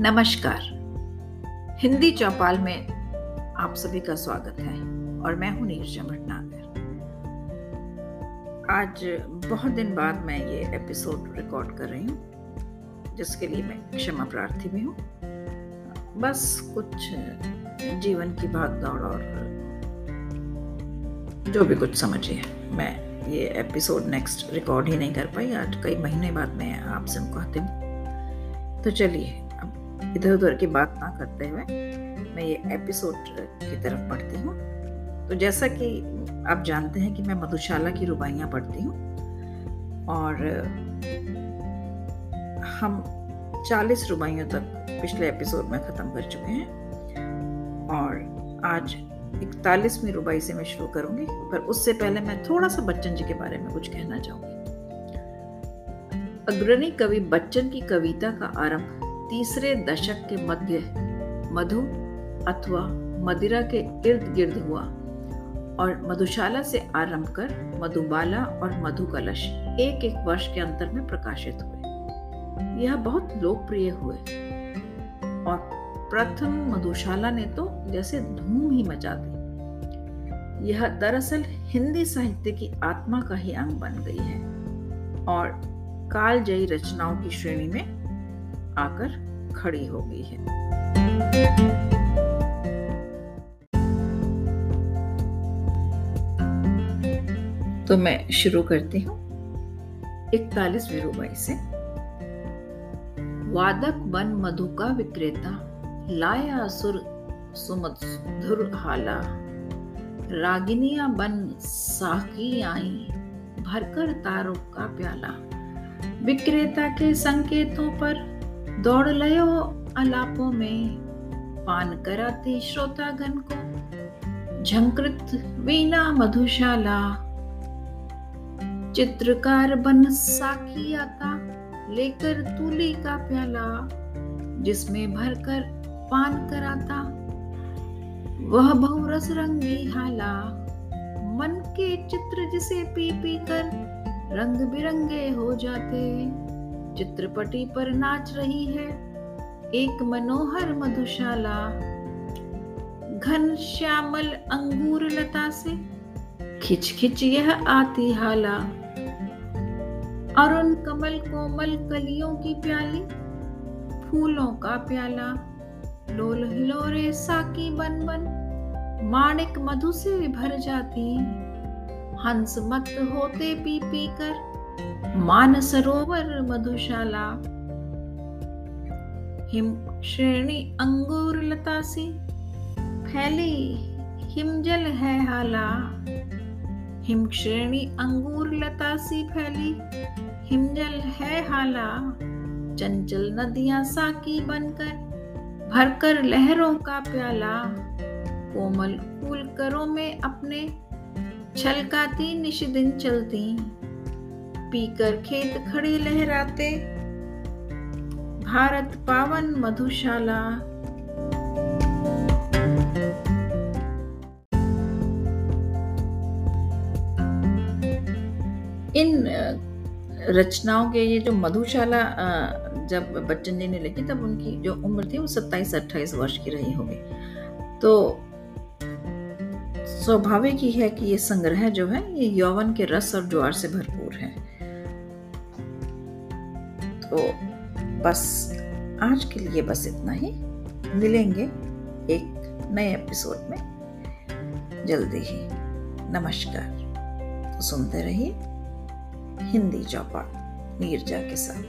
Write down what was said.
नमस्कार। हिंदी चौपाल में आप सभी का स्वागत है और मैं हूँ नीरजा भटनागर। आज बहुत दिन बाद मैं ये एपिसोड रिकॉर्ड कर रही हूँ, जिसके लिए मैं क्षमा प्रार्थी भी हूँ। बस कुछ जीवन की भाग दौड़ और जो भी कुछ समझिए मैं ये एपिसोड नेक्स्ट रिकॉर्ड ही नहीं कर पाई। आज कई महीने बाद मैं आपसे मुखातिब तो चलिए इधर उधर की बात ना करते हुए मैं ये एपिसोड की तरफ़ पढ़ती हूँ। तो जैसा कि आप जानते हैं कि मैं मधुशाला की रुबाइयाँ पढ़ती हूँ और हम 40 रुबाइयों तक पिछले एपिसोड में ख़त्म कर चुके हैं और आज इकतालीसवीं रुबाई से मैं शुरू करूँगी, पर उससे पहले मैं थोड़ा सा बच्चन जी के बारे में कुछ कहना चाहूँगी। अग्रणी कवि बच्चन की कविता का आरंभ तीसरे दशक के मध्य मधु अथवा मदिरा के इर्द गिर्द हुआ और मधुशाला से आरंभ कर मधुबाला और मधु कलश एक एक वर्ष के अंतर में प्रकाशित हुए। यह बहुत लोकप्रिय हुए। और प्रथम मधुशाला ने तो जैसे धूम ही मचा दी। यह दरअसल हिंदी साहित्य की आत्मा का ही अंग बन गई है और कालजयी रचनाओं की श्रेणी में आकर खड़ी हो गई है। तो मैं शुरू करती हूँ। इकतालीसवीं रुबाई से। वादक बन मधु का विक्रेता, लाया सुर सुमधुर हाला। रागिनिया बन साकी आई, भरकर तारों का प्याला। विक्रेता के संकेतों पर दौड़ लयो अलापों में। पान कराती श्रोतागण को। झंकृत वीणा मधुशाला। चित्रकार बन साकी आता, लेकर तूली का प्याला, जिसमें भरकर पान कराता। वह बहुरस रंगी हाला, मन के चित्र जिसे पी पी कर रंग बिरंगे हो जाते। चित्रपटी पर नाच रही है एक मनोहर मधुशाला। घन श्यामल अंगूर लता से खिच खिच यह आती हाला। अरुण कमल कोमल कलियों की प्याली, फूलों का प्याला, लोल हिलोरे साकी बन बन माणिक मधु से भर जाती। हंस मत होते पी पी कर मान सरोवर मधुशाला। हिम श्रेणी अंगूर लता सी फैली हिमजल है हाला। हिम श्रेणी अंगूर लता सी फैली हिमजल है हाला। चंचल नदियाँ साकी बनकर, भरकर लहरों का प्याला। कोमल फूल करों में अपने छलकाती निश दिन चलती। पीकर खेत खड़े लहराते। भारत पावन मधुशाला। इन रचनाओं के ये जो मधुशाला जब बच्चन जी ने लिखी, तब उनकी जो उम्र थी, वो सत्ताईस अट्ठाईस वर्ष की रही होगी। तो स्वाभाविक ही है कि ये संग्रह जो है, ये यौवन के रस और ज्वार से भरपूर है। तो बस आज के लिए बस इतना ही। मिलेंगे एक नए एपिसोड में। जल्दी ही। नमस्कार। तो सुनते रहिए हिंदी चौपाल नीरजा के साथ।